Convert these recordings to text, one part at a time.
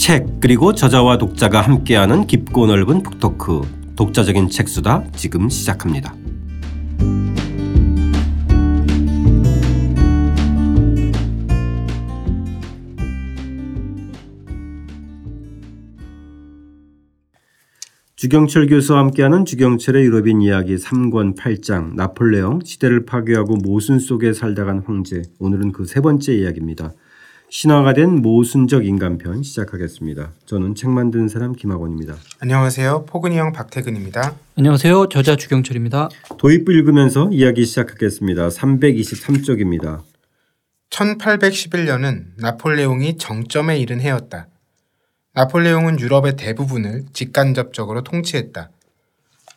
책 그리고 저자와 독자가 함께하는 깊고 넓은 북토크 독자적인 책수다 지금 시작합니다. 주경철 교수와 함께하는 주경철의 유럽인 이야기 3권 8장 나폴레옹 시대를 파괴하고 모순 속에 살다간 황제 오늘은 그 세 번째 이야기입니다. 신화가 된 모순적 인간편 시작하겠습니다. 저는 책 만든 사람 김학원입니다. 안녕하세요. 포근이 형 박태근입니다. 안녕하세요. 저자 주경철입니다. 도입부 읽으면서 이야기 시작하겠습니다. 323쪽입니다. 1811년은 나폴레옹이 정점에 이른 해였다. 나폴레옹은 유럽의 대부분을 직간접적으로 통치했다.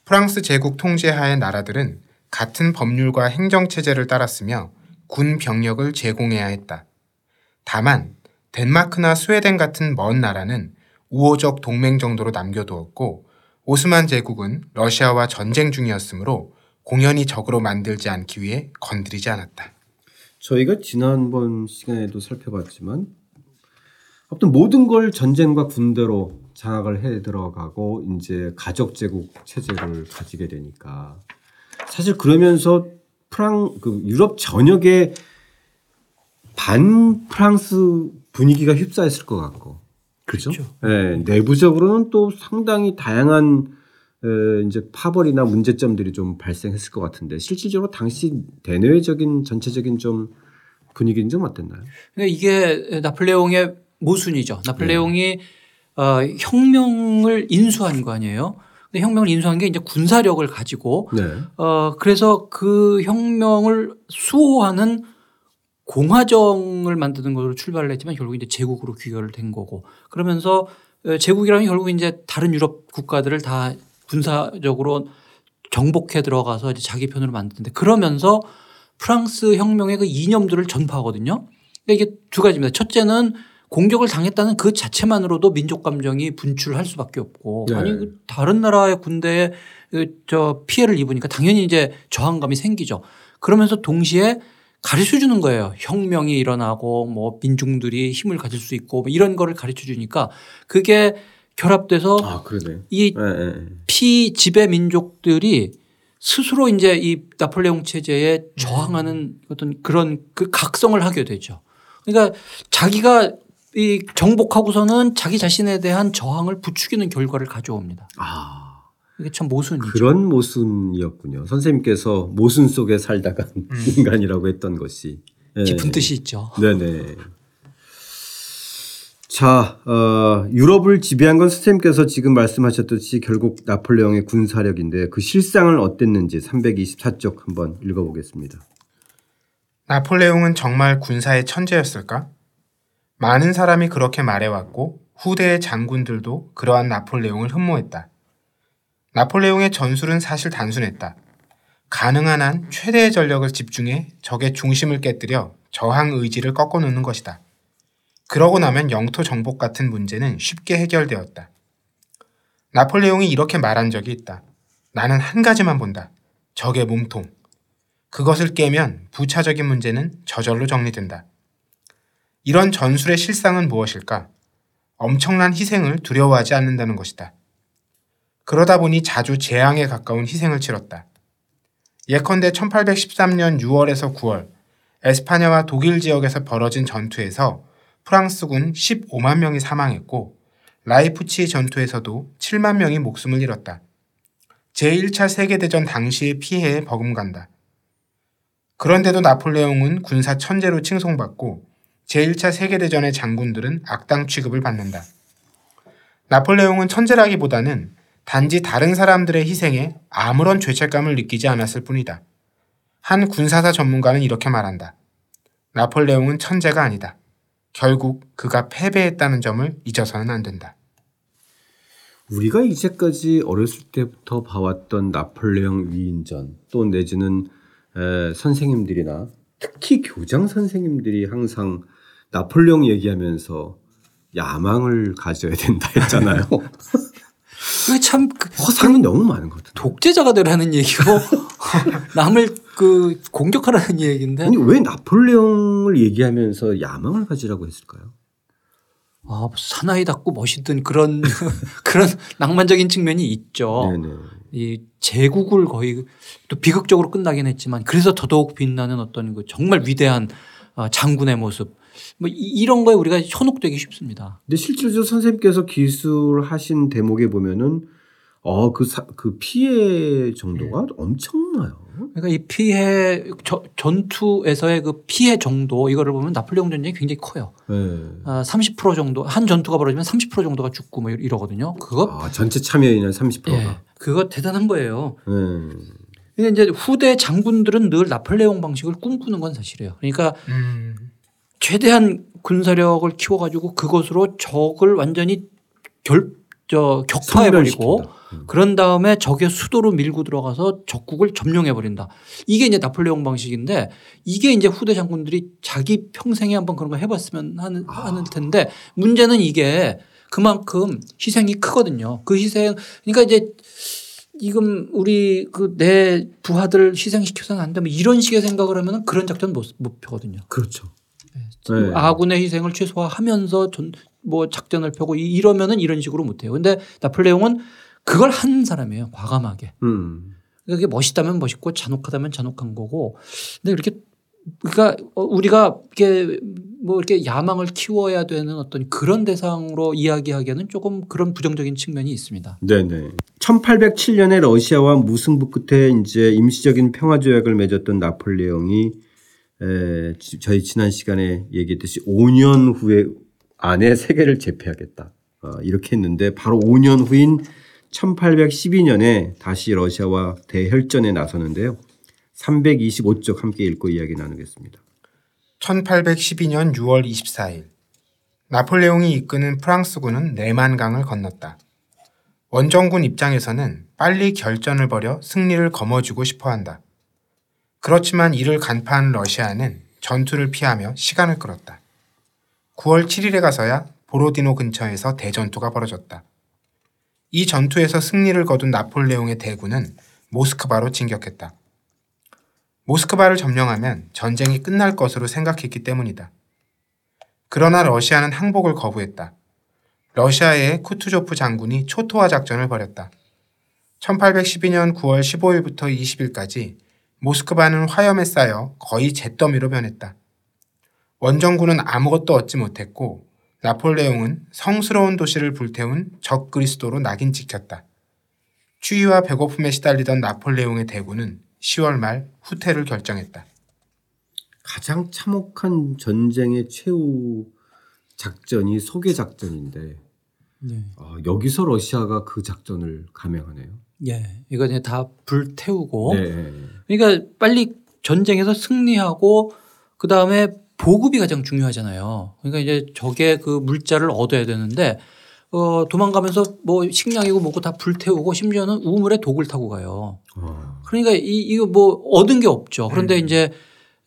프랑스 제국 통제하의 나라들은 같은 법률과 행정체제를 따랐으며 군 병력을 제공해야 했다. 다만 덴마크나 스웨덴 같은 먼 나라는 우호적 동맹 정도로 남겨두었고 오스만 제국은 러시아와 전쟁 중이었으므로 공연히 적으로 만들지 않기 위해 건드리지 않았다. 저희가 지난번 시간에도 살펴봤지만 어떤 모든 걸 전쟁과 군대로 장악을 해 들어가고 이제 가족 제국 체제를 가지게 되니까 사실 그러면서 프랑 그 유럽 전역에 반 프랑스 분위기가 휩싸였을 것 같고 그렇죠. 네, 내부적으로는 또 상당히 다양한 에, 이제 파벌이나 문제점들이 좀 발생했을 것 같은데 실질적으로 당시 대내외적인 전체적인 좀 분위기는 좀 어땠나요? 그러니까 이게 나폴레옹의 모순이죠. 나폴레옹이 네. 어, 혁명을 인수한 거 아니에요. 근데 혁명을 인수한 게 이제 군사력을 가지고 네. 어, 그래서 그 혁명을 수호하는 공화정을 만드는 것으로 출발을 했지만 결국 이제 제국으로 귀결을 된 거고 그러면서 어, 제국이라는 결국 이제 다른 유럽 국가들을 다 군사적으로 정복해 들어가서 이제 자기 편으로 만드는데 그러면서 프랑스 혁명의 그 이념들을 전파하거든요. 그러니까 이게 두 가지입니다. 첫째는 공격을 당했다는 그 자체만으로도 민족 감정이 분출할 수밖에 없고 네. 아니 그 다른 나라의 군대에 그저 피해를 입으니까 당연히 이제 저항감이 생기죠. 그러면서 동시에 가르쳐 주는 거예요. 혁명이 일어나고 뭐 민중들이 힘을 가질 수 있고 뭐 이런 거를 가르쳐 주니까 그게 결합돼서 아, 이 네, 네. 피지배 민족들이 스스로 이제 이 나폴레옹 체제에 저항하는 어떤 그런 그 각성을 하게 되죠. 그러니까 자기가 이 정복하고서는 자기 자신에 대한 저항을 부추기는 결과를 가져옵니다. 아. 이게 참 모순이죠. 그런 모순이었군요. 선생님께서 모순 속에 살다가 음. 인간이라고 했던 것이. 네. 깊은 뜻이 있죠. 네네. 자, 어, 유럽을 지배한 건 선생님께서 지금 말씀하셨듯이 결국 나폴레옹의 군사력인데 그 실상은 어땠는지 324쪽 한번 읽어보겠습니다. 나폴레옹은 정말 군사의 천재였을까? 많은 사람이 그렇게 말해왔고 후대의 장군들도 그러한 나폴레옹을 흠모했다. 나폴레옹의 전술은 사실 단순했다. 가능한 한 최대의 전력을 집중해 적의 중심을 깨뜨려 저항 의지를 꺾어놓는 것이다. 그러고 나면 영토 정복 같은 문제는 쉽게 해결되었다. 나폴레옹이 이렇게 말한 적이 있다. 나는 한 가지만 본다. 적의 몸통. 그것을 깨면 부차적인 문제는 저절로 정리된다. 이런 전술의 실상은 무엇일까? 엄청난 희생을 두려워하지 않는다는 것이다. 그러다 보니 자주 재앙에 가까운 희생을 치렀다. 예컨대 1813년 6월에서 9월 에스파냐와 독일 지역에서 벌어진 전투에서 프랑스군 15만 명이 사망했고 라이프치 전투에서도 7만 명이 목숨을 잃었다. 제1차 세계대전 당시의 피해에 버금간다. 그런데도 나폴레옹은 군사 천재로 칭송받고 제1차 세계대전의 장군들은 악당 취급을 받는다. 나폴레옹은 천재라기보다는 단지 다른 사람들의 희생에 아무런 죄책감을 느끼지 않았을 뿐이다. 한 군사사 전문가는 이렇게 말한다. 나폴레옹은 천재가 아니다. 결국 그가 패배했다는 점을 잊어서는 안 된다. 우리가 이제까지 어렸을 때부터 봐왔던 나폴레옹 위인전 또 내지는 에, 선생님들이나 특히 교장 선생님들이 항상 나폴레옹 얘기하면서 야망을 가져야 된다 했잖아요. 참그 허상이 너무 많은 것 같아요. 독재자가 되라는 얘기고 남을 그 공격하라는 얘기인데. 아니 왜 나폴레옹을 얘기하면서 야망을 가지라고 했을까요? 아, 사나이 답고 멋있던 그런 그런 낭만적인 측면이 있죠. 네네. 이 제국을 거의 또 비극적으로 끝나긴 했지만 그래서 더더욱 빛나는 어떤 그 정말 위대한 어, 장군의 모습 뭐 이- 이런 거에 우리가 현혹되기 쉽습니다. 근데 실제로 선생님께서 기술하신 대목에 보면은 어그 그 피해 정도가 엄청나요. 그러니까 이 피해 저- 전투에서의 그 피해 정도 이거를 보면 나폴레옹 전쟁이 굉장히 커요. 네. 아, 30% 정도 한 전투가 벌어지면 30% 정도가 죽고 뭐 이러거든요. 그거 아 전체 참여인은 30%가. 예, 그거 대단한 거예요. 네. 근데 이제 후대 장군들은 늘 나폴레옹 방식을 꿈꾸는 건 사실이에요. 그러니까 음. 최대한 군사력을 키워가지고 그것으로 적을 완전히 결, 저, 격파해버리고. 음. 그런 다음에 적의 수도로 밀고 들어가서 적국을 점령해버린다. 이게 이제 나폴레옹 방식인데 이게 이제 후대 장군들이 자기 평생에 한번 그런 거 해봤으면 하는, 하는 텐데 문제는 이게 그만큼 희생이 크거든요. 그 희생, 그러니까 이제 지금 우리 그 내 부하들 희생시켜서는 안 돼. 뭐 이런 식의 생각을 하면 그런 작전 못, 못 펴거든요. 그렇죠. 네. 아군의 희생을 최소화하면서 전, 뭐 작전을 펴고 이- 이러면은 이런 식으로 못 해요. 근데 나폴레옹은 그걸 한 사람이에요. 과감하게. 음. 그게 멋있다면 멋있고 잔혹하다면 잔혹한 거고. 근데 이렇게 그러니까 어, 우리가 이렇게 뭐 이렇게 야망을 키워야 되는 어떤 그런 대상으로 이야기하기에는 조금 그런 부정적인 측면이 있습니다. 네네. 1807년에 러시아와 무승부 끝에 이제 임시적인 평화 조약을 맺었던 나폴레옹이 저희 지난 시간에 얘기했듯이 5년 후에 안에 세계를 제패하겠다. 어, 이렇게 했는데 바로 5년 후인 1812년에 다시 러시아와 대혈전에 나서는데요. 325쪽 함께 읽고 이야기 나누겠습니다. 1812년 6월 24일 나폴레옹이 이끄는 프랑스군은 네만강을 건넜다. 원정군 입장에서는 빨리 결전을 벌여 승리를 거머쥐고 싶어 한다. 그렇지만 이를 간파한 러시아는 전투를 피하며 시간을 끌었다. 9월 7일에 가서야 보로디노 근처에서 대전투가 벌어졌다. 이 전투에서 승리를 거둔 나폴레옹의 대군은 모스크바로 진격했다. 모스크바를 점령하면 전쟁이 끝날 것으로 생각했기 때문이다. 그러나 러시아는 항복을 거부했다. 러시아의 쿠투조프 장군이 초토화 작전을 벌였다. 1812년 9월 15일부터 20일까지 모스크바는 화염에 쌓여 거의 잿더미로 변했다. 원정군은 아무것도 얻지 못했고 나폴레옹은 성스러운 도시를 불태운 적 그리스도로 낙인 찍혔다. 추위와 배고픔에 시달리던 나폴레옹의 대군은 10월 말 후퇴를 결정했다. 가장 참혹한 전쟁의 최후 작전이 소개 작전인데 네. 아, 여기서 러시아가 그 작전을 감행하네요. 예. 이거 이제 다 불태우고 네. 그러니까 빨리 전쟁에서 승리하고 그 다음에 보급이 가장 중요하잖아요. 그러니까 이제 적의 그 물자를 얻어야 되는데 어 도망가면서 뭐 식량이고 뭐고 다 불태우고 심지어는 우물에 독을 타고 가요. 아, 그러니까 이 이거 뭐 얻은 게 없죠. 그런데 이제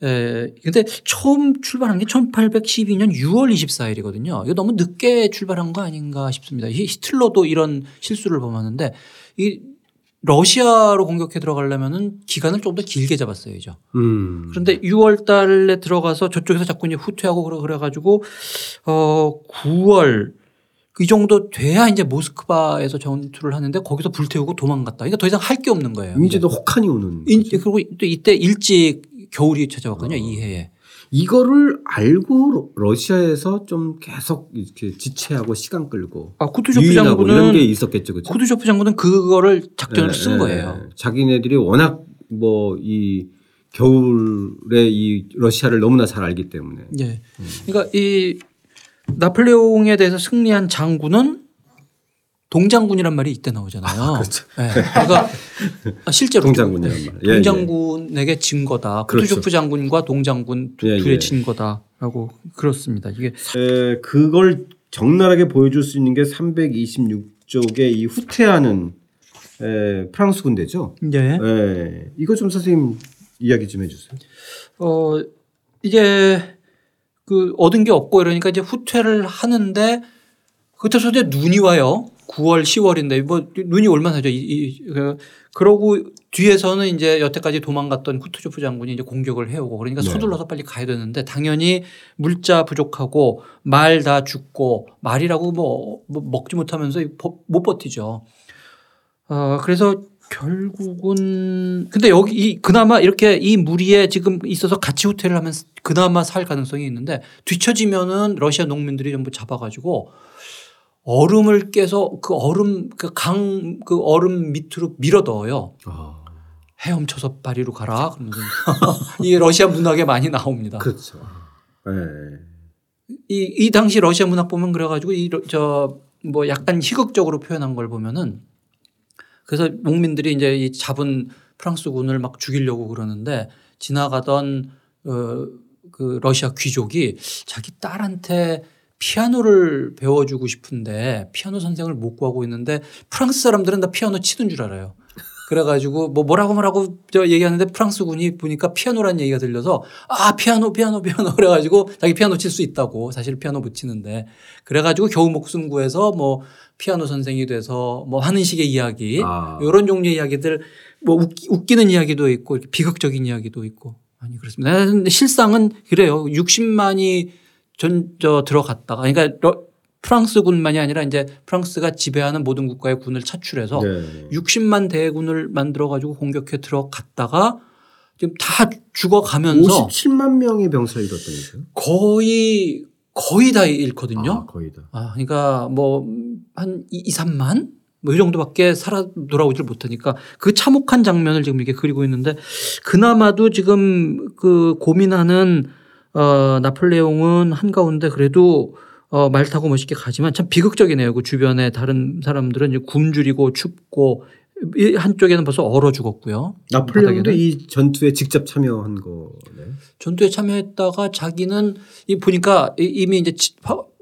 에 근데 처음 출발한 게 1812년 6월 24일이거든요. 이거 너무 늦게 출발한 거 아닌가 싶습니다. 히- 히틀러도 이런 실수를 범하는데 이 러시아로 공격해 들어가려면은 기간을 좀 더 길게 잡았어야죠. 음. 그런데 6월 달에 들어가서 저쪽에서 자꾸 이제 후퇴하고 그래- 그래 가지고 어 9월 이 정도 돼야 이제 모스크바에서 전투를 하는데 거기서 불태우고 도망갔다. 그러니까 더 이상 할 게 없는 거예요. 이제도 혹한이 오는. 인-. 그리고 또 이때 일찍 겨울이 찾아왔거든요. 이 해에. 이거를 알고 러- 러시아에서 좀 계속 이렇게 지체하고 시간 끌고 아 쿠투조프 유인하고 이런 게 장군은 있었겠죠, 그렇죠? 쿠투조프 장군은 그거를 작전을 예, 쓴 예, 거예요. 예. 자기네들이 워낙 뭐 이 겨울에 이 러시아를 너무나 잘 알기 때문에. 예. 그러니까 이 나폴레옹에 대해서 승리한 장군은 동장군이란 말이 이때 나오잖아요. 그렇죠. 예. 그러니까 실제로 동장군이란 말. 예, 예. 동장군에게 진 거다. 그렇죠. 쿠투조프 장군과 동장군 두- 예, 둘의 예. 진 거다라고 그렇습니다. 이게 에, 그걸 적나라하게 보여줄 수 있는 게 326쪽의 이 후퇴하는 에, 프랑스 군대죠. 예. 에, 이거 좀 선생님 이야기 좀 해주세요. 어 이제 그 얻은 게 없고 이러니까 이제 후퇴를 하는데 그때서 이제 눈이 와요. 9월 10월인데 뭐 눈이 얼마나죠. 이, 이, 그, 그러고 뒤에서는 이제 여태까지 도망갔던 후트조프 장군이 이제 공격을 해오고 그러니까 네. 서둘러서 빨리 가야 되는데 당연히 물자 부족하고 말 다 죽고 말이라고 뭐, 뭐 먹지 못하면서 버- 못 버티죠. 어 그래서 결국은 근데 여기 이 그나마 이렇게 이 무리에 지금 있어서 같이 후퇴를 하면 그나마 살 가능성이 있는데 뒤처지면은 러시아 농민들이 전부 잡아가지고 얼음을 깨서 그 얼음 그 강그 얼음 밑으로 밀어 넣어요. 아, 헤엄쳐서 파리로 가라. 그러면서 이게 러시아 문학에 많이 나옵니다. 그렇죠. 네. 이, 이 당시 러시아 문학 보면 그래가지고 이 저 뭐 약간 희극적으로 표현한 걸 보면은 그래서 농민들이 이제 이 잡은 프랑스군을 막 죽이려고 그러는데 지나가던 어, 그 러시아 귀족이 자기 딸한테 피아노를 배워주고 싶은데 피아노 선생을 못 구하고 있는데 프랑스 사람들은 다 피아노 치는 줄 알아요. 그래가지고 뭐 뭐라고 뭐라고 저 얘기하는데 프랑스 군이 보니까 피아노라는 얘기가 들려서 아 피아노 피아노 피아노 그래가지고 자기 피아노 칠 수 있다고 사실 피아노 못 치는데 그래가지고 겨우 목숨 구해서 뭐 피아노 선생이 돼서 뭐 하는 식의 이야기 아. 이런 종류의 이야기들 뭐 웃기, 웃기는 이야기도 있고 비극적인 이야기도 있고 아니 그렇습니다. 근데 실상은 그래요. 60만이 전 저 들어갔다가 그러니까 러- 프랑스군만이 아니라 이제 프랑스가 지배하는 모든 국가의 군을 차출해서 네. 60만 대군을 만들어 가지고 공격해 들어갔다가 지금 다 죽어가면서 57만 명의 병사를 잃었다면서요? 거의 거의 다 잃거든요. 아, 거의 다. 아, 그러니까 뭐 한 2, 3만 뭐 이 정도밖에 살아 돌아오질 못하니까 그 참혹한 장면을 지금 이렇게 그리고 있는데 그나마도 지금 그 고민하는 어 나폴레옹은 한가운데 그래도 어 말 타고 멋있게 가지만 참 비극적이네요. 그 주변에 다른 사람들은 이제 굶주리고 춥고 이 한쪽에는 벌써 얼어 죽었고요. 나폴레옹도. 이 전투에 직접 참여한 거네. 전투에 참여했다가 자기는 이 보니까 이- 이미 이제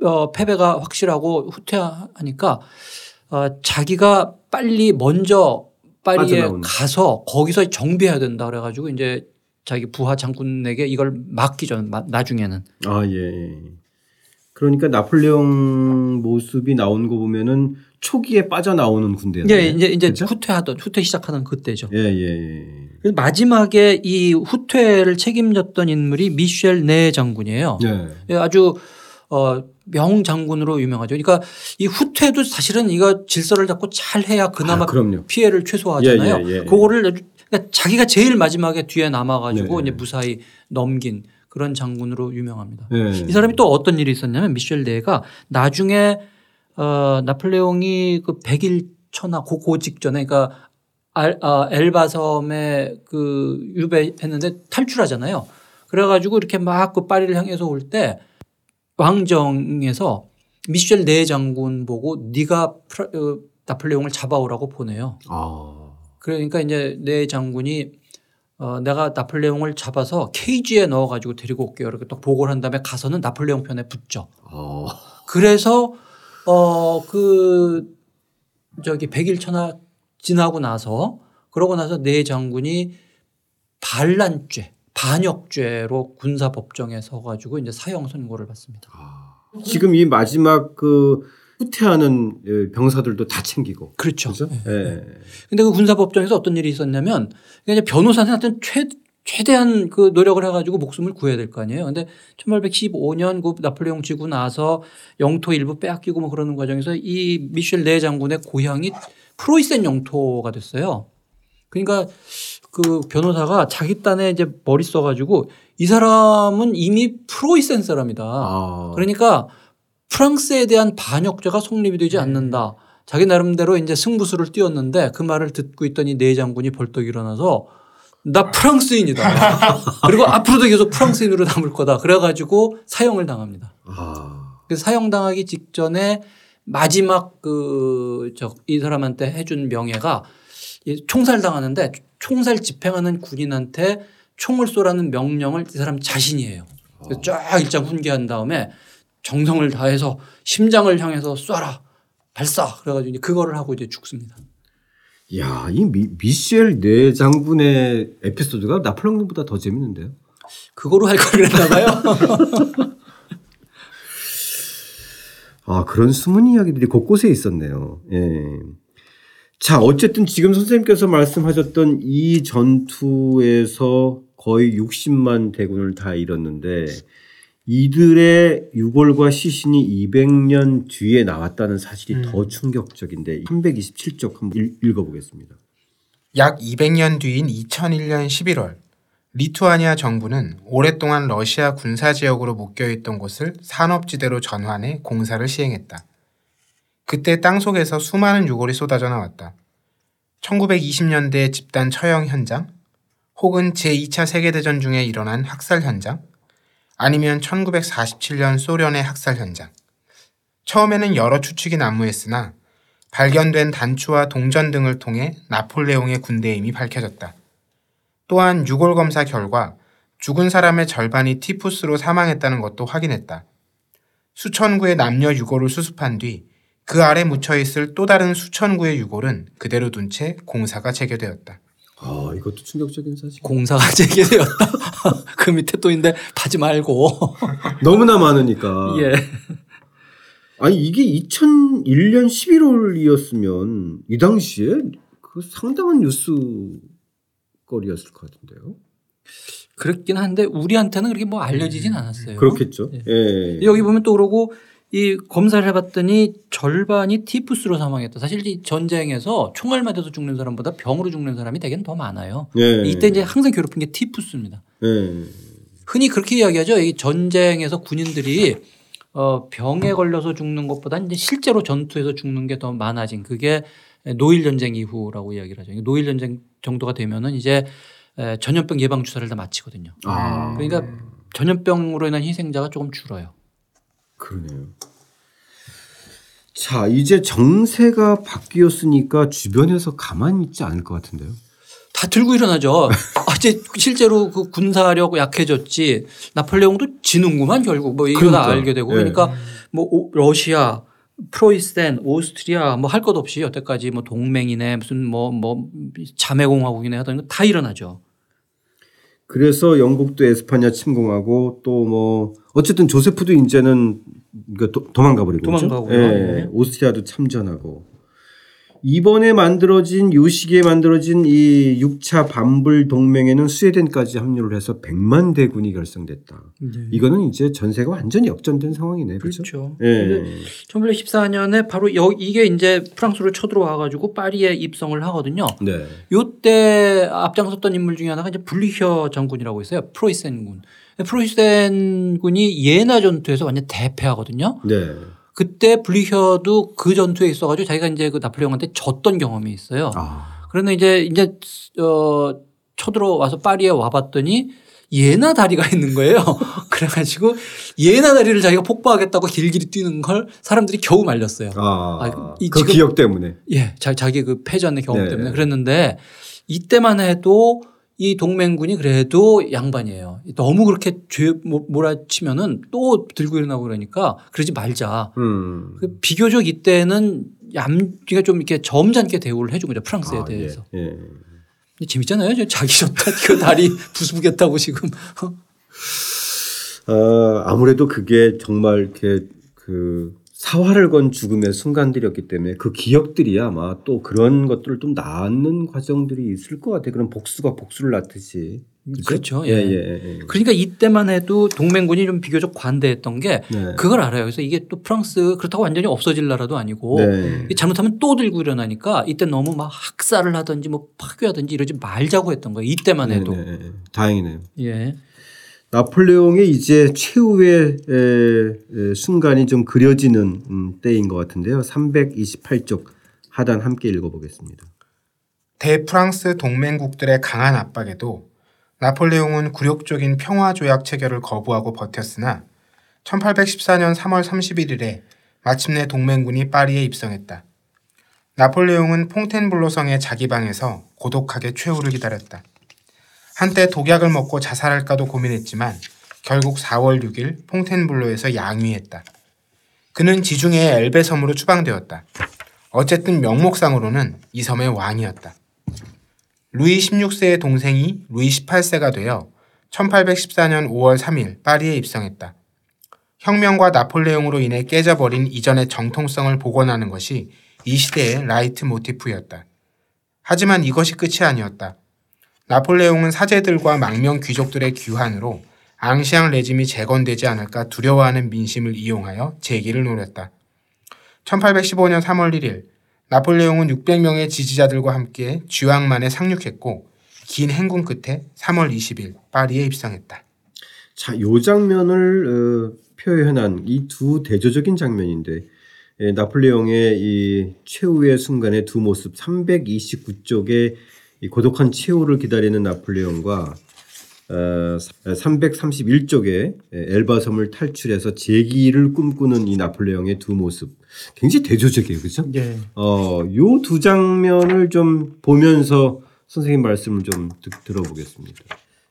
어, 패배가 확실하고 후퇴하니까 어, 자기가 빨리 먼저 파리에. 가서 거기서 정비해야 된다 그래가지고 이제 자기 부하 장군에게 이걸 맡기죠. 마- 나중에는. 아, 예. 그러니까 나폴레옹 모습이 나온 거 보면은 초기에 빠져나오는 군대였네. 예, 이제 이제 그죠? 후퇴하던 후퇴 시작하는 그때죠. 예, 예, 예. 마지막에 이 후퇴를 책임졌던 인물이 미셸 네 장군이에요. 네. 예, 아주 어, 명장군으로 유명하죠. 그러니까 이 후퇴도 사실은 이거 질서를 잡고 잘 해야 그나마 아. 피해를 최소화하잖아요. 예, 예, 예. 그거를 그러니까 자기가 제일 마지막에 뒤에 남아가지고 네. 이제 무사히 넘긴 그런 장군으로 유명합니다. 예. 이 사람이 또 어떤 일이 있었냐면 미셸 네가 나중에 어, 나폴레옹이 그 백일 천하 그, 그 직전에 그러니까 알, 아, 엘바 섬에 그 유배했는데 탈출하잖아요. 그래가지고 이렇게 막 그 파리를 향해서 올 때 왕정에서 미셸 네 장군 보고 네가 어, 나폴레옹을 잡아오라고 보내요. 아. 그러니까 이제 네 장군이 어, 내가 나폴레옹을 잡아서 케이지에 넣어가지고 데리고 올게요. 이렇게 또 보고를 한 다음에 가서는 나폴레옹 편에 붙죠. 아. 그래서 어 그 저기 백일 천하 지나고 나서 그러고 나서 네 장군이 반란죄, 반역죄로 군사 법정에 서가지고 이제 사형 선고를 받습니다. 지금 이 마지막 그 후퇴하는 예, 병사들도 다 챙기고. 그렇죠. 그죠? 예. 예. 근데 그 군사 법정에서 어떤 일이 있었냐면 그냥 하여튼 최 최대한 그 노력을 해가지고 목숨을 구해야 될 거 아니에요. 근데 1815년 그 나폴레옹 지고 나서 영토 일부 빼앗기고 뭐 그러는 과정에서 이 미셸 네 장군의 고향이 프로이센 영토가 됐어요. 그러니까 그 변호사가 자기 딴에 이제 머리 써가지고 이 사람은 이미 프로이센 사람이다. 아. 그러니까 프랑스에 대한 반역죄가 성립이 되지 않는다. 자기 나름대로 이제 승부수를 띄웠는데 그 말을 듣고 있더니 네 장군이 벌떡 일어나서 나 프랑스인이다. 그리고 앞으로도 계속 프랑스인으로 남을 거다. 그래가지고 사형을 당합니다. 아. 그 사형 당하기 직전에 마지막 그 저 이 사람한테 해준 명예가 이 총살 당하는데 총살 집행하는 군인한테 총을 쏘라는 명령을 이 사람 자신이 해요. 그래서 쫙 일장 훈계한 다음에 정성을 다해서 심장을 향해서 쏴라 발사 그래가지고 이제 그거를 하고 이제 죽습니다. 야, 이 미, 미셸 네 장군의 에피소드가 나폴레옹보다 더 재밌는데요. 그거로 할 걸 그랬나 봐요. 아 그런 숨은 이야기들이 곳곳에 있었네요. 예. 자 어쨌든 지금 선생님께서 말씀하셨던 이 전투에서 거의 60만 대군을 다 잃었는데 이들의 유골과 시신이 200년 뒤에 나왔다는 사실이 음. 더 충격적인데 327쪽 한번 읽- 읽어보겠습니다. 약 200년 뒤인 2001년 11월 리투아니아 정부는 오랫동안 러시아 군사 지역으로 묶여 있던 곳을 산업지대로 전환해 공사를 시행했다. 그때 땅 속에서 수많은 유골이 쏟아져 나왔다. 1920년대 집단 처형 현장, 혹은 제2차 세계대전 중에 일어난 학살 현장, 아니면 1947년 소련의 학살 현장. 처음에는 여러 추측이 난무했으나 발견된 단추와 동전 등을 통해 나폴레옹의 군대임이 밝혀졌다. 또한 유골 검사 결과 죽은 사람의 절반이 티푸스로 사망했다는 것도 확인했다. 수천 구의 남녀 유골을 수습한 뒤 그 아래 묻혀 있을 또 다른 수천 구의 유골은 그대로 둔 채 공사가 재개되었다. 아 이것도 충격적인 사실. 공사가 재개되었다. 그 밑에 또 있는데 파지 말고. 너무나 많으니까. 예. 아니 이게 2001년 11월이었으면 이 당시에 그 상당한 뉴스거리였을 것 같은데요. 그렇긴 한데 우리한테는 그렇게 뭐 알려지진 않았어요. 그렇겠죠. 예. 예. 여기 보면 또 그러고 이 검사를 해봤더니 절반이 티푸스로 사망했다. 사실 이 전쟁에서 총알 맞아서 죽는 사람보다 병으로 죽는 사람이 대개는 더 많아요. 예. 이때 이제 항상 괴롭힌 게 티푸스입니다. 예. 흔히 그렇게 이야기하죠. 이 전쟁에서 군인들이 어 병에 걸려서 죽는 것보다 이제 실제로 전투에서 죽는 게 더 많아진 그게 노일 전쟁 이후라고 이야기를 하죠. 노일 전쟁 정도가 되면은 이제 에, 전염병 예방 주사를 다 마치거든요. 아 그러니까 전염병으로 인한 희생자가 조금 줄어요. 그러네요. 자 이제 정세가 바뀌었으니까 주변에서 가만히 있지 않을 것 같은데요. 다 들고 일어나죠. 아, 이제 실제로 그 군사력 약해졌지. 나폴레옹도 지는구만 결국 뭐 이거 다. 알게 되고 예. 그러니까 뭐 오- 러시아, 프로이센, 오스트리아 뭐 할 것 없이 여태까지 뭐 동맹이네 무슨 뭐 뭐 자매공화국이네 하던 거 다 일어나죠. 그래서 영국도 에스파냐 침공하고 또 뭐 어쨌든 조세프도 이제는 그러니까 도, 도망가 버리고? 도망가고요. 예. 네. 오스트리아도 참전하고 이번에 만들어진 요 시기에 만들어진 이 6차 반불 동맹에는 스웨덴까지 합류를 해서 100만 대군이 결성됐다. 이거는 이제 전세가 완전히 역전된 상황이네. 그렇죠? 그렇죠. 예. 1914년에 바로 여 이게 이제 프랑스로 쳐들어와 가지고 파리에 입성을 하거든요. 네. 요때 앞장섰던 인물 중에 하나가 이제 블리혀 장군이라고 있어요. 프로이센군. 프로이센군이 예나 전투에서 완전 대패하거든요. 네. 그때 블리혀도 그 전투에 있어가지고 자기가 이제 그 나폴레옹한테 졌던 경험이 있어요. 아. 그런데 이제 이제 어 쳐들어와서 파리에 와봤더니 예나 다리가 있는 거예요. 그래가지고 예나 다리를 자기가 폭파하겠다고 길길이 뛰는 걸 사람들이 겨우 말렸어요. 아. 아, 이그 기억 때문에. 예, 자, 자기 그 패전의 경험 네. 때문에 그랬는데 이때만 해도 이 동맹군이 그래도 양반이에요. 너무 그렇게 죄 모- 몰아치면은 또 들고 일어나고 그러니까 그러지 말자. 음. 그 비교적 이때는 얌기가 좀 이렇게 점잖게 대우를 해준 거죠 프랑스에 아, 대해서. 예. 예. 근데 재밌잖아요. 저 자기 좋다. 그 다리 부수겠다고 지금. 어, 아무래도 그게 정말 이렇게 그 사활을 건 죽음의 순간들이었기 때문에 그 기억들이 아마 또 그런 것들을 좀 낳는 과정들이 있을 것 같아요. 그런 복수가 복수를 낳듯이. 그렇죠. 예, 예. 예, 예. 그러니까 이때만 해도 동맹군이 좀 비교적 관대했던 게 네. 그걸 알아요. 그래서 이게 또 프랑스 그렇다고 완전히 없어질 나라도 아니고 네. 잘못하면 또 들고 일어나니까 이때 너무 막 학살을 하든지 뭐 파괴하든지 이러지 말자고 했던 거예요. 이때만 해도. 네, 네, 네. 다행이네요. 예. 나폴레옹의 이제 최후의 순간이 좀 그려지는 음, 때인 것 같은데요. 328쪽 하단 함께 읽어보겠습니다. 대프랑스 동맹국들의 강한 압박에도 나폴레옹은 굴욕적인 평화조약 체결을 거부하고 버텼으나 1814년 3월 31일에 마침내 동맹군이 파리에 입성했다. 나폴레옹은 퐁텐블로 성의 자기 방에서 고독하게 최후를 기다렸다. 한때 독약을 먹고 자살할까도 고민했지만 결국 4월 6일 퐁텐블로에서 양위했다. 그는 지중해의 엘바 섬으로 추방되었다. 어쨌든 명목상으로는 이 섬의 왕이었다. 루이 16세의 동생이 루이 18세가 되어 1814년 5월 3일 파리에 입성했다. 혁명과 나폴레옹으로 인해 깨져버린 이전의 정통성을 복원하는 것이 이 시대의 라이트모티프였다. 하지만 이것이 끝이 아니었다. 나폴레옹은 사제들과 망명 귀족들의 규환으로 앙시앙 레짐이 재건되지 않을까 두려워하는 민심을 이용하여 재기를 노렸다. 1815년 3월 1일 나폴레옹은 600명의 지지자들과 함께 쥐왕만에 상륙했고 긴 행군 끝에 3월 20일 파리에 입성했다. 자, 요 장면을 어, 표현한 이 두 대조적인 장면인데 예, 나폴레옹의 이 최후의 순간의 두 모습 329쪽의 이 고독한 최후를 기다리는 나폴레옹과 어, 331쪽에 엘바섬을 탈출해서 재기를 꿈꾸는 이 나폴레옹의 두 모습 굉장히 대조적이에요, 그렇죠? 네. 어, 요 두 장면을 좀 보면서 선생님 말씀을 좀 듣, 들어보겠습니다.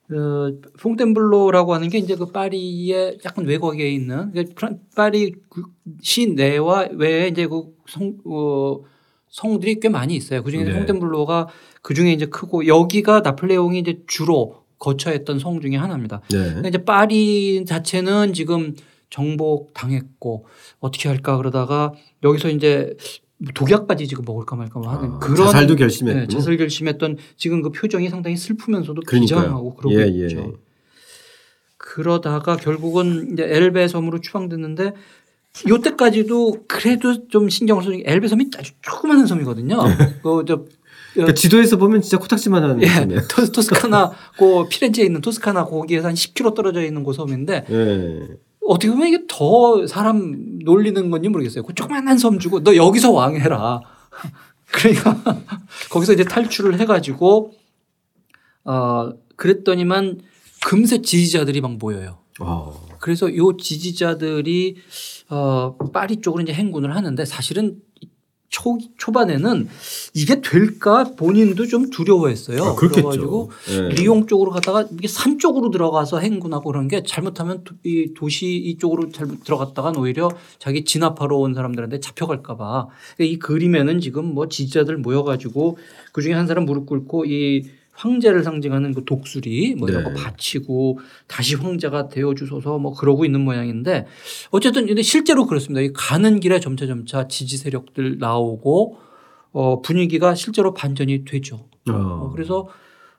그 퐁텐블로라고 하는 게 이제 그 파리의 약간 외곽에 있는 그러니까 파리 시내와 외에 이제 그 성, 어, 성들이 꽤 많이 있어요. 그 중에 네. 퐁텐블로가 그 중에 이제 크고 여기가 나폴레옹이 이제 주로 거처했던 성 중에 하나입니다. 네. 근데 이제 파리 자체는 지금 정복 당했고 어떻게 할까 그러다가 여기서 이제 독약까지 지금 먹을까 말까 하는 아, 그런 자살도 결심했고 네, 자살 결심했던 지금 그 표정이 상당히 슬프면서도 비장하고 그러고 예, 있죠. 예. 그러다가 결국은 이제 엘베 섬으로 추방됐는데 요때까지도 그래도 좀 신경을 쓰는 게 엘베 섬이 아주 조그마한 섬이거든요. 그저 그러니까 지도에서 보면 진짜 코딱지만한 예, 섬이에요. 토스카나 고 피렌체에 있는 토스카나 거기에서 한 10km 떨어져 있는 그 섬인데 예. 어떻게 보면 이게 더 사람 놀리는 건지 모르겠어요. 그 조그만한 섬 주고 너 여기서 왕해라. 그러니까 거기서 이제 탈출을 해가지고 어 그랬더니만 금세 지지자들이 막 모여요. 어. 그래서 요 지지자들이 어 파리 쪽으로 이제 행군을 하는데 사실은 초, 초반에는 이게 될까 본인도 좀 두려워했어요. 아, 그래가지고 네. 리옹 쪽으로 가다가 이게 산 쪽으로 들어가서 행군하고 그런 게 잘못하면 이 도시 이쪽으로 잘못 들어갔다가 오히려 자기 진압하러 온 사람들한테 잡혀갈까봐 이 그림에는 지금 뭐 지지자들 모여가지고 그 중에 한 사람 무릎 꿇고 이 황제를 상징하는 그 독수리 뭐 이런 네. 거 바치고 다시 황제가 되어 주소서 뭐 그러고 있는 모양인데 어쨌든 근데 실제로 그렇습니다. 이 가는 길에 점차 점차 지지 세력들 나오고 어 분위기가 실제로 반전이 되죠. 어. 어 그래서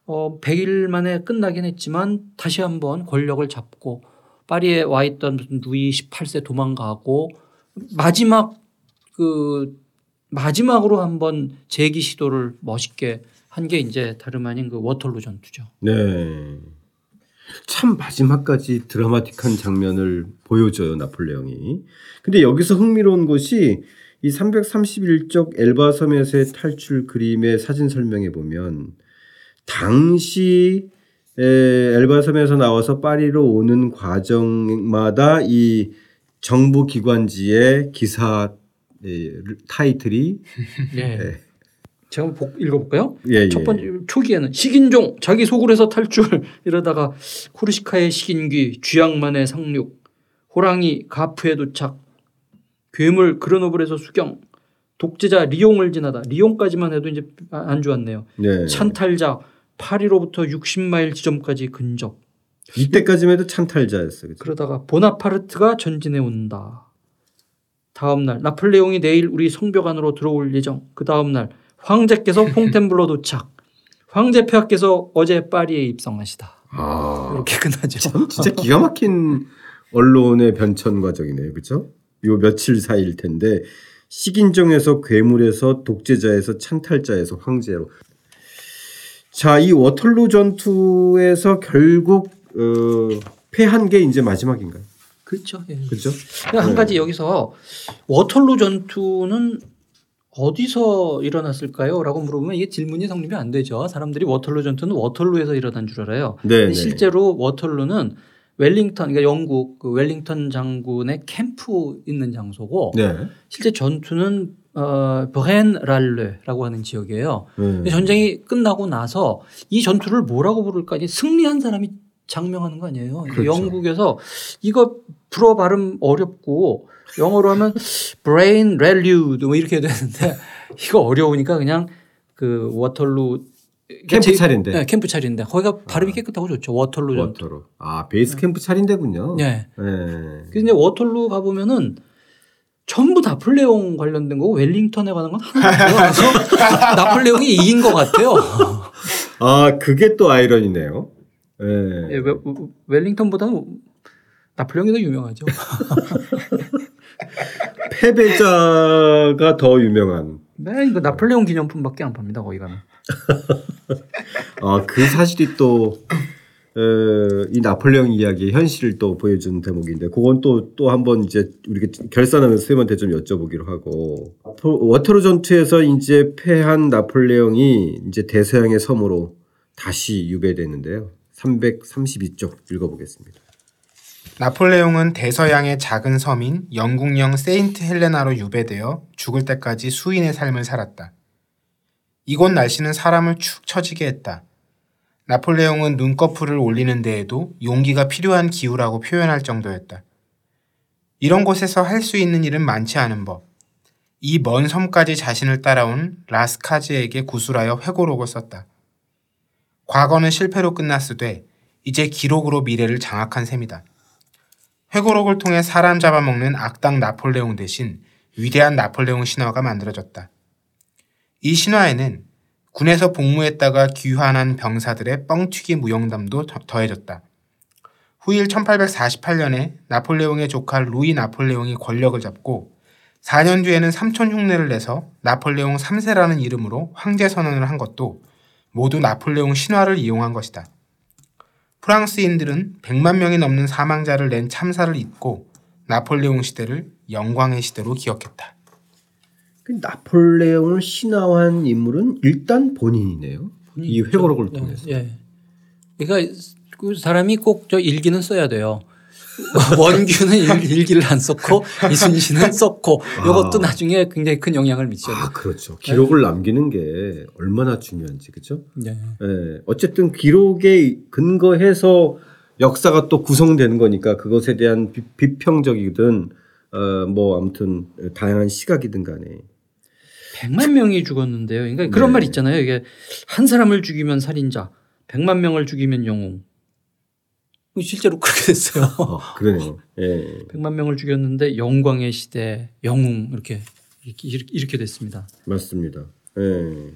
어 100일 만에 끝나긴 했지만 다시 한번 권력을 잡고 파리에 와 있던 무슨 루이 18세 도망가고 마지막 그 마지막으로 한번 재기 시도를 멋있게 한 게 이제 다름 아닌 그 워털루 전투죠. 네. 참 마지막까지 드라마틱한 장면을 보여줘요 나폴레옹이. 근데 여기서 흥미로운 것이 이 331쪽 엘바 섬에서의 탈출 그림의 사진 설명에 보면 당시 엘바 섬에서 나와서 파리로 오는 과정마다 이 정부 기관지의 기사 타이틀이 네. 제가 한번 읽어볼까요? 예, 예. 첫 번째 초기에는 식인종 자기 해서 탈출 이러다가 쿠르시카의 식인귀 쥐양만의 상륙 호랑이 가프에 도착 괴물 그르노블에서 수경 독재자 리옹을 지나다 리옹까지만 해도 이제 안 좋았네요. 네. 찬탈자 파리로부터 60마일 지점까지 근접. 이때까지만 해도 찬탈자였어요. 그렇죠? 그러다가 보나파르트가 전진해 온다. 다음 날 나폴레옹이 내일 우리 성벽 안으로 들어올 예정. 그 다음 날 황제께서 퐁텐블로 도착. 황제 폐하께서 어제 파리에 입성하시다. 아, 이렇게 끝나죠. 참, 진짜 기가 막힌 언론의 변천 과정이네요. 그렇죠? 요 며칠 사이일 텐데 식인종에서 괴물에서 독재자에서 찬탈자에서 황제로. 자, 이 워털루 전투에서 결국 어, 패한 게 이제 마지막인가요? 그렇죠. 예. 그렇죠. 한 네. 가지 여기서 워털루 전투는 어디서 일어났을까요? 라고 물어보면 이게 질문이 성립이 안 되죠. 사람들이 워털루 전투는 워털루에서 일어난 줄 알아요. 네, 네. 실제로 워털루는 웰링턴, 그러니까 영국 그 웰링턴 장군의 캠프 있는 장소고 네. 실제 전투는 어, Braine-l'Alleud라고 하는 지역이에요. 네. 전쟁이 끝나고 나서 이 전투를 뭐라고 부를까? 승리한 사람이 작명하는 거 아니에요. 그렇죠. 영국에서 이거 불어 발음 어렵고 영어로 하면 Braine-l'Alleud 뭐 이렇게 되는데 이거 어려우니까 그냥 그 워털루 캠프 제- 차린데. 네, 캠프 차린데 거기가 발음이 아. 깨끗하고 좋죠. 워털루 전. 워터로. 아 베이스 캠프 차린데군요. 네. 네. 이제 워털루 가 보면은 전부 나폴레옹 관련된 거고 웰링턴에 관한 건 하나도 없어요. 그래서 나폴레옹이 이긴 것 같아요. 아 그게 또 아이러니네요. 네. 예, 웰- 웰링턴보다는 나폴레옹이 더 유명하죠. 패배자가 더 유명한. 네, 이거 나폴레옹 기념품밖에 안 팝니다. 거기 가면. 아 그 사실이 또. 어, 이 나폴레옹 이야기의 현실을 또 보여준 대목인데 그건 또 또 한 번 이제 우리가 결산하면서 선생님한테 좀 여쭤보기로 하고 워터루 전투에서 이제 패한 나폴레옹이 이제 대서양의 섬으로 다시 유배되는데요. 332쪽 읽어보겠습니다. 나폴레옹은 대서양의 작은 섬인 영국령 세인트 헬레나로 유배되어 죽을 때까지 수인의 삶을 살았다. 이곳 날씨는 사람을 축 처지게 했다. 나폴레옹은 눈꺼풀을 올리는 데에도 용기가 필요한 기후라고 표현할 정도였다. 이런 곳에서 할 수 있는 일은 많지 않은 법. 이 먼 섬까지 자신을 따라온 라스카즈에게 구술하여 회고록을 썼다. 과거는 실패로 끝났으되 이제 기록으로 미래를 장악한 셈이다. 회고록을 통해 사람 잡아먹는 악당 나폴레옹 대신 위대한 나폴레옹 신화가 만들어졌다. 이 신화에는 군에서 복무했다가 귀환한 병사들의 뻥튀기 무용담도 더- 더해졌다. 후일 1848년에 나폴레옹의 조카 루이 나폴레옹이 권력을 잡고 4년 뒤에는 삼촌 흉내를 내서 나폴레옹 3세라는 이름으로 황제 선언을 한 것도 모두 나폴레옹 신화를 이용한 것이다. 프랑스인들은 100만 명이 넘는 사망자를 낸 참사를 잊고 나폴레옹 시대를 영광의 시대로 기억했다. 그 나폴레옹을 신화한 인물은 일단 본인이네요. 이 회고록을 통해서. 예. 그러니까 그 사람이 꼭 저 일기는 써야 돼요. 원규는 일, 일기를 안 썼고 이순신은 썼고 이것도 아. 나중에 굉장히 큰 영향을 미쳐요. 아 그렇죠. 기록을 남기는 게 얼마나 중요한지 그렇죠. 네. 예, 어쨌든 기록에 근거해서 역사가 또 구성되는 거니까 그것에 대한 비, 비평적이든 어, 뭐 아무튼 다양한 시각이든 간에 100만 명이 죽었는데요. 그러니까 그런 네. 말 있잖아요. 이게 한 사람을 죽이면 살인자, 100만 명을 죽이면 영웅. 실제로 그렇게 됐어요. 어, 그러네요. 예. 100만 명을 죽였는데 영광의 시대, 영웅 이렇게 이렇게, 이렇게 됐습니다. 맞습니다. 예.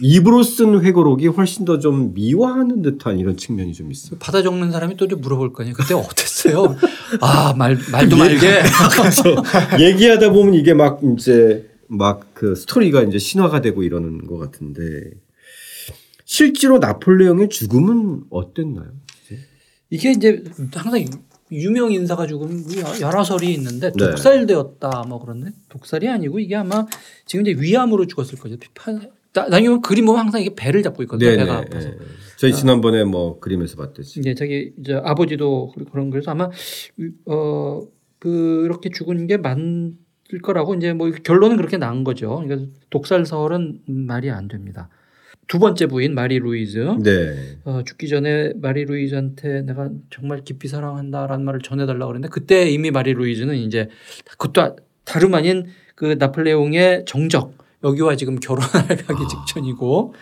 입으로 쓴 회고록이 훨씬 더 좀 미화하는 듯한 이런 측면이 좀 있어요. 받아 적는 사람이 또 이제 물어볼 거 아니에요. 그때 어땠어요? 아, 말, 말도 말게. 그렇죠. 얘기하다 보면 이게 막 이제 막 그 스토리가 이제 신화가 되고 이러는 것 같은데 실제로 나폴레옹의 죽음은 어땠나요? 이게 이제 항상 유명 인사가 죽으면 여러 설이 있는데 네. 독살되었다 뭐 그런데 독살이 아니고 이게 아마 지금 이제 위암으로 죽었을 거죠. 비판 나- 나중에 그림 보면 항상 이게 배를 잡고 있거든요. 배가 아파서. 예. 저희 지난번에 뭐 그림에서 봤듯이. 이제 자기 이제 아버지도 그- 그런 그래서 아마 어 그렇게 죽은 게 맞을 거라고 이제 뭐 결론은 그렇게 난 거죠. 그러니까 독살설은 말이 안 됩니다. 두 번째 부인 마리 루이즈 네. 어, 죽기 전에 마리 루이즈한테 내가 정말 깊이 사랑한다라는 말을 전해달라 그랬는데 그때 이미 마리 루이즈는 이제 그것도 다름 아닌 그 나폴레옹의 정적 여기와 지금 결혼을 하기 직전이고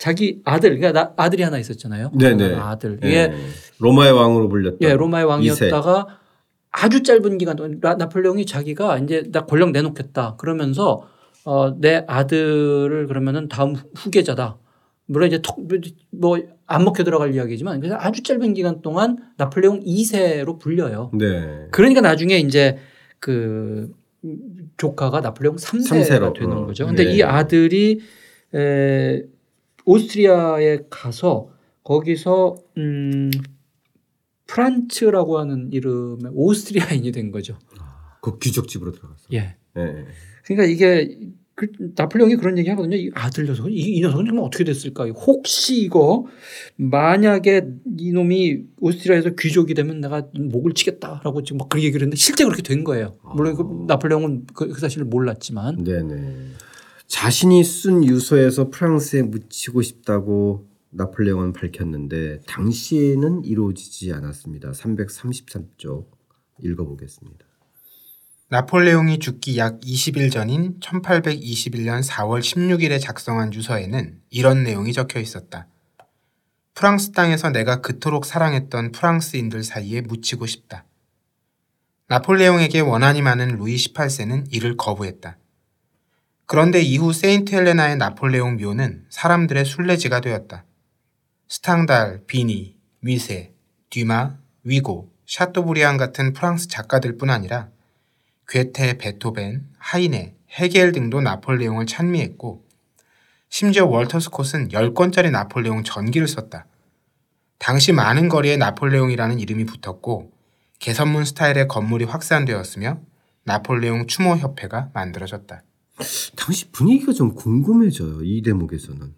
자기 아들 그러니까 나, 아들이 하나 있었잖아요. 네네. 아들 예. 이게 로마의 왕으로 불렸던. 예 로마의. 왕이었다가 아주 짧은 기간 동안 나- 나폴레옹이 자기가 이제 나 권력 내놓겠다 그러면서 어, 내 아들을 그러면은 다음 후- 후계자다. 물론 이제 뭐안 먹혀 들어갈 이야기지만 그래서 아주 짧은 기간 동안 나폴레옹 2세로 불려요. 네. 그러니까 나중에 이제 그 조카가 나폴레옹 3세가 삼세로. 되는 어. 거죠. 근데 네. 이 아들이 에 오스트리아에 가서 거기서 음 프란츠라고 하는 이름의 오스트리아인이 된 거죠. 그 귀족집으로 들어갔어. 예. 예. 그러니까 이게 그 나폴레옹이 그런 얘기 하거든요. 이 아들 녀석은 이, 이 녀석은 정말 어떻게 됐을까? 혹시 이거 만약에 이놈이 오스트리아에서 귀족이 되면 내가 목을 치겠다라고 지금 막 그렇게 얘기를 했는데 실제 그렇게 된 거예요. 물론 그 나폴레옹은 그, 그 사실을 몰랐지만 네네. 자신이 쓴 유서에서 프랑스에 묻히고 싶다고 나폴레옹은 밝혔는데 당시에는 이루어지지 않았습니다. 333쪽 읽어보겠습니다. 나폴레옹이 죽기 약 20일 전인 1821년 4월 16일에 작성한 유서에는 이런 내용이 적혀 있었다. 프랑스 땅에서 내가 그토록 사랑했던 프랑스인들 사이에 묻히고 싶다. 나폴레옹에게 원한이 많은 루이 18세는 이를 거부했다. 그런데 이후 세인트 헬레나의 나폴레옹 묘는 사람들의 순례지가 되었다. 스탕달, 비니, 뮈세, 뒤마, 위고, 샤토브리안 같은 프랑스 작가들뿐 아니라 괴테, 베토벤, 하이네, 헤겔 등도 나폴레옹을 찬미했고 심지어 월터 스콧은 10권짜리 나폴레옹 전기를 썼다. 당시 많은 거리에 나폴레옹이라는 이름이 붙었고 개선문 스타일의 건물이 확산되었으며 나폴레옹 추모 협회가 만들어졌다. 당시 분위기가 좀 궁금해져요. 이 대목에서는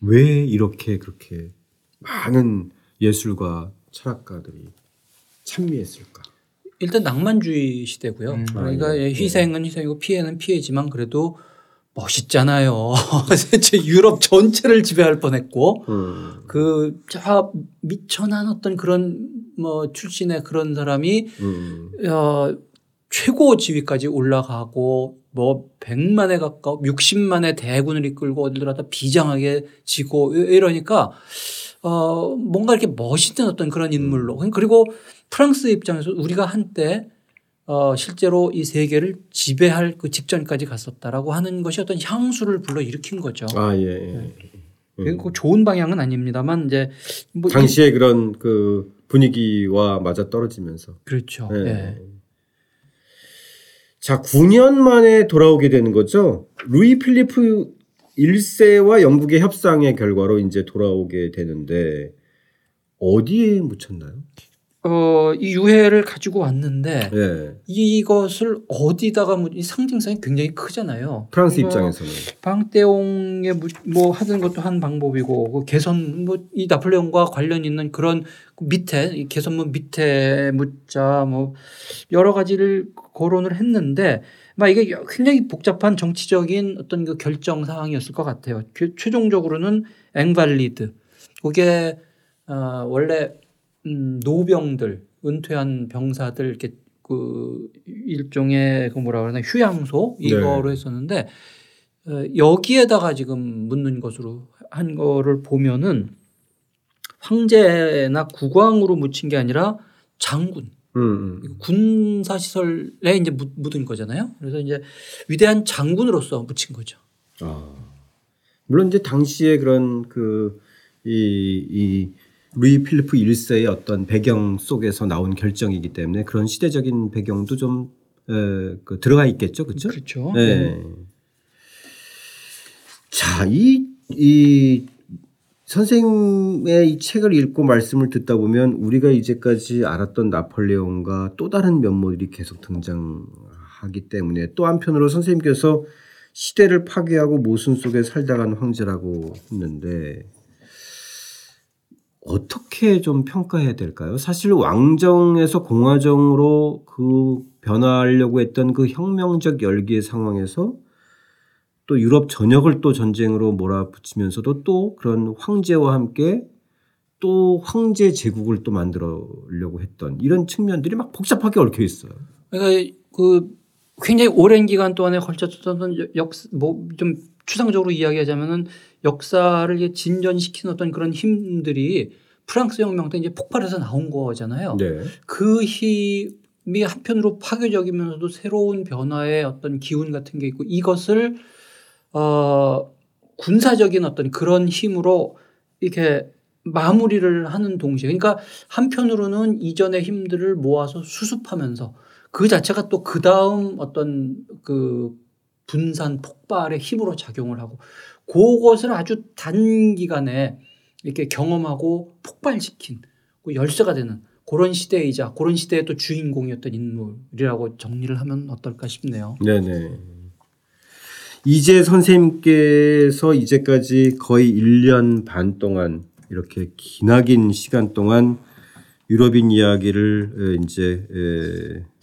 왜 이렇게 그렇게 많은 예술가 철학가들이 찬미했을까? 일단 낭만주의 시대고요. 음. 그러니까 아, 예. 희생은 희생이고 피해는 피해지만 그래도 멋있잖아요. 대체 유럽 전체를 지배할 뻔했고 음, 그저 미천한 어떤 그런 뭐 출신의 그런 사람이 음, 어, 최고 지위까지 올라가고 뭐 100만에 가까워 60만의 대군을 이끌고 어딜 들어다 비장하게 지고 이러니까 어 뭔가 이렇게 멋있는 어떤 그런 인물로 그리고 프랑스 입장에서 우리가 한때 어 실제로 이 세계를 지배할 그 직전까지 갔었다라고 하는 것이 어떤 향수를 불러 일으킨 거죠. 아 예. 예. 음. 그리고 좋은 방향은 아닙니다만 이제 뭐 이- 당시의 그런 그 분위기와 맞아 떨어지면서. 그렇죠. 예. 예. 자, 9년 만에 돌아오게 되는 거죠. 루이 필리프 1세와 영국의 협상의 결과로 이제 돌아오게 되는데 어디에 묻혔나요? 어, 이 유해를 가지고 왔는데 예. 이것을 어디다가 묻- 이 상징성이 굉장히 크잖아요. 프랑스 입장에서는. 무- 뭐 하는 것도 한 방법이고 그 개선 뭐 이 나폴레옹과 관련 있는 그런 그 밑에 이 개선문 밑에 묻자 뭐 여러 가지를 거론을 했는데 막 이게 굉장히 복잡한 정치적인 어떤 그 결정 사항이었을 것 같아요. 그 최종적으로는 앵발리드 그게 어 원래 음 노병들 은퇴한 병사들 이렇게 그 일종의 그 뭐라 그러나 휴양소 이거로 했었는데 어, 여기에다가 지금 묻는 것으로 한 거를 보면은 황제나 국왕으로 묻힌 게 아니라 장군 음, 음. 군사 시설에 이제 묻- 묻은 거잖아요. 그래서 이제 위대한 장군으로서 묻힌 거죠. 아. 물론 이제 당시에 그런 그이이 루이 필리프 1세의 어떤 배경 속에서 나온 결정이기 때문에 그런 시대적인 배경도 좀 에, 그 들어가 있겠죠, 그렇죠? 그렇죠. 네. 자, 이, 이 선생님의 이 책을 읽고 말씀을 듣다 보면 우리가 이제까지 알았던 나폴레옹과 또 다른 면모들이 계속 등장하기 때문에 또 한편으로 선생님께서 시대를 파괴하고 모순 속에 살다간 황제라고 했는데 어떻게 좀 평가해야 될까요? 사실 왕정에서 공화정으로 그 변화하려고 했던 그 혁명적 열기의 상황에서 또 유럽 전역을 또 전쟁으로 몰아붙이면서도 또 그런 황제와 함께 또 황제 제국을 또 만들려고 했던 이런 측면들이 막 복잡하게 얽혀 있어요. 그러니까 그 굉장히 오랜 기간 동안에 걸쳤던 역 뭐 좀 추상적으로 이야기하자면은 역사를 진전시킨 어떤 그런 힘들이 프랑스 혁명 때 이제 폭발해서 나온 거잖아요. 네. 그 힘이 한편으로 파괴적이면서도 새로운 변화의 어떤 기운 같은 게 있고 이것을 어 군사적인 어떤 그런 힘으로 이렇게 마무리를 하는 동시에 그러니까 한편으로는 이전의 힘들을 모아서 수습하면서 그 자체가 또 그 다음 어떤 그 분산 폭발의 힘으로 작용을 하고 그것을 아주 단기간에 이렇게 경험하고 폭발시킨 그 열쇠가 되는 그런 시대이자 그런 시대의 또 주인공이었던 인물이라고 정리를 하면 어떨까 싶네요. 네네. 이제 선생님께서 이제까지 거의 1년 반 동안 이렇게 기나긴 시간 동안 유럽인 이야기를 에, 이제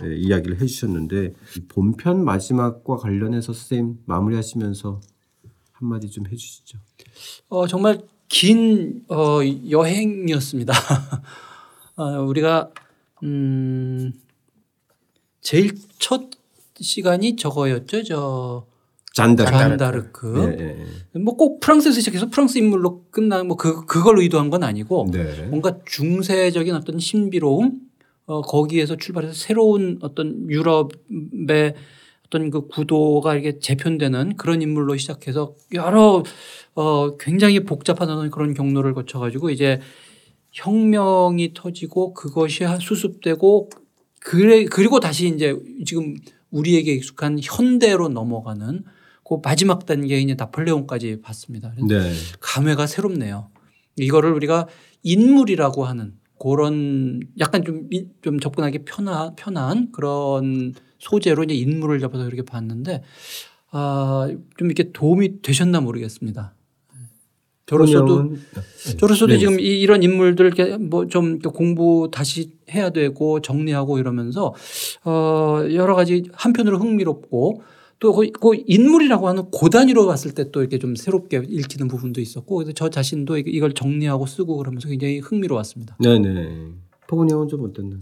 이야기를 해주셨는데 이 본편 마지막과 관련해서 선생님 마무리하시면서 한마디 좀 해주시죠. 어, 정말 긴 어, 여행이었습니다. 어, 우리가 음, 제일 첫 시간이 저거였죠. 저 잔다르크. 잔다르크. 네, 네. 뭐꼭 프랑스에서 시작해서 프랑스 인물로 끝나는 뭐그 그걸 의도한 건 아니고 네. 뭔가 중세적인 어떤 신비로움 어 거기에서 출발해서 새로운 어떤 유럽의 어떤 그 구도가 이렇게 재편되는 그런 인물로 시작해서 여러 어 굉장히 복잡한 그런 경로를 거쳐 가지고 이제 혁명이 터지고 그것이 수습되고 그래 그리고 다시 이제 지금 우리에게 익숙한 현대로 넘어가는 그 마지막 단계인 나폴레옹까지 봤습니다. 네. 감회가 새롭네요. 이거를 우리가 인물이라고 하는 그런 약간 좀, 좀 접근하기 편한, 편한 그런 소재로 이제 인물을 잡아서 이렇게 봤는데 아, 좀 이렇게 도움이 되셨나 모르겠습니다. 저로서도 저로서도 네. 지금 이, 런 인물들 이렇게 뭐 좀 공부 다시 해야 되고 정리하고 이러면서 어 여러 가지 한편으로 흥미롭고 또그 그 인물이라고 하는 고단위로 봤을 때 또 이렇게 좀 새롭게 읽히는 부분도 있었고 그래서 저 자신도 이걸 정리하고 쓰고 그러면서 굉장히 흥미로웠습니다. 네네. 포근이 형은 좀 어땠나요?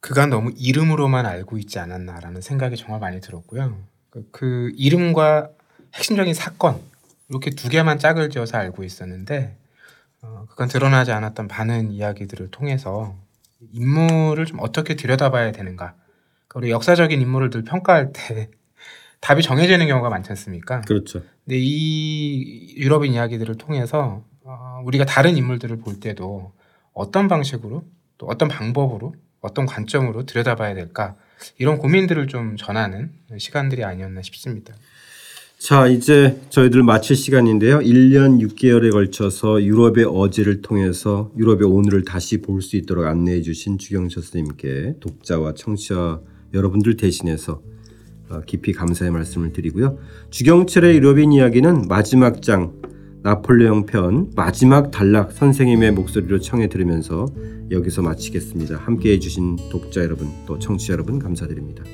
그가 너무 이름으로만 알고 있지 않았나라는 생각이 정말 많이 들었고요. 그, 그 이름과 핵심적인 사건 이렇게 두 개만 짝을 지어서 알고 있었는데 어, 그건 드러나지 않았던 많은 이야기들을 통해서 인물을 좀 어떻게 들여다봐야 되는가. 우리 역사적인 인물을 늘 평가할 때 답이 정해지는 경우가 많지 않습니까? 그렇죠. 근데 이 유럽인 이야기들을 통해서 어, 우리가 다른 인물들을 볼 때도 어떤 방식으로 또 어떤 방법으로 어떤 관점으로 들여다봐야 될까 이런 고민들을 좀 전하는 시간들이 아니었나 싶습니다. 자, 이제 저희들 마칠 시간인데요. 1년 6개월에 걸쳐서 유럽의 어제를 통해서 유럽의 오늘을 다시 볼 수 있도록 안내해 주신 주경철 선생님께 독자와 청취자 여러분들 대신해서 어, 깊이 감사의 말씀을 드리고요. 주경철의 유럽인 이야기는 마지막 장 나폴레옹 편 마지막 단락 선생님의 목소리로 청해 들으면서 여기서 마치겠습니다. 함께 해주신 독자 여러분 또 청취자 여러분 감사드립니다.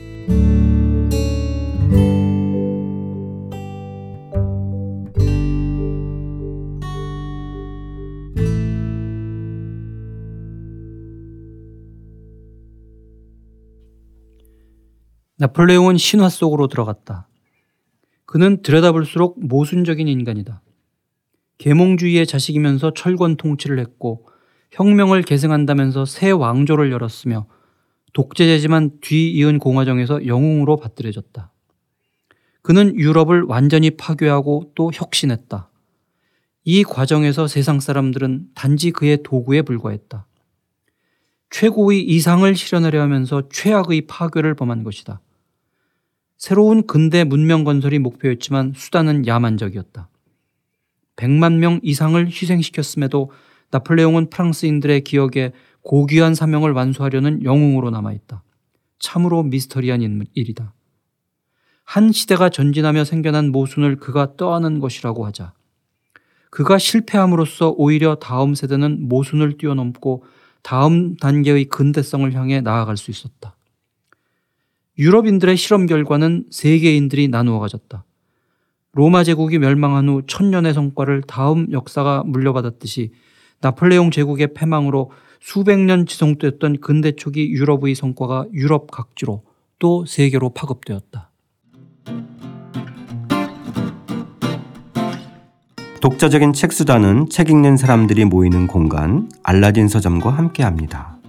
나폴레옹은 신화 속으로 들어갔다. 그는 들여다볼수록 모순적인 인간이다. 계몽주의의 자식이면서 철권 통치를 했고 혁명을 계승한다면서 새 왕조를 열었으며 독재자지만 뒤이은 공화정에서 영웅으로 받들여졌다. 그는 유럽을 완전히 파괴하고 또 혁신했다. 이 과정에서 세상 사람들은 단지 그의 도구에 불과했다. 최고의 이상을 실현하려 하면서 최악의 파괴를 범한 것이다. 새로운 근대 문명 건설이 목표였지만 수단은 야만적이었다. 100만 명 이상을 희생시켰음에도 나폴레옹은 프랑스인들의 기억에 고귀한 사명을 완수하려는 영웅으로 남아있다. 참으로 미스터리한 일이다. 한 시대가 전진하며 생겨난 모순을 그가 떠안은 것이라고 하자. 그가 실패함으로써 오히려 다음 세대는 모순을 뛰어넘고 다음 단계의 근대성을 향해 나아갈 수 있었다. 유럽인들의 실험 결과는 세계인들이 나누어 가졌다. 로마 제국이 멸망한 후 천년의 성과를 다음 역사가 물려받았듯이 나폴레옹 제국의 패망으로 수백 년 지속됐던 근대 초기 유럽의 성과가 유럽 각지로 또 세계로 파급되었다. 독자적인 책 수단은 책 읽는 사람들이 모이는 공간 알라딘 서점과 함께합니다.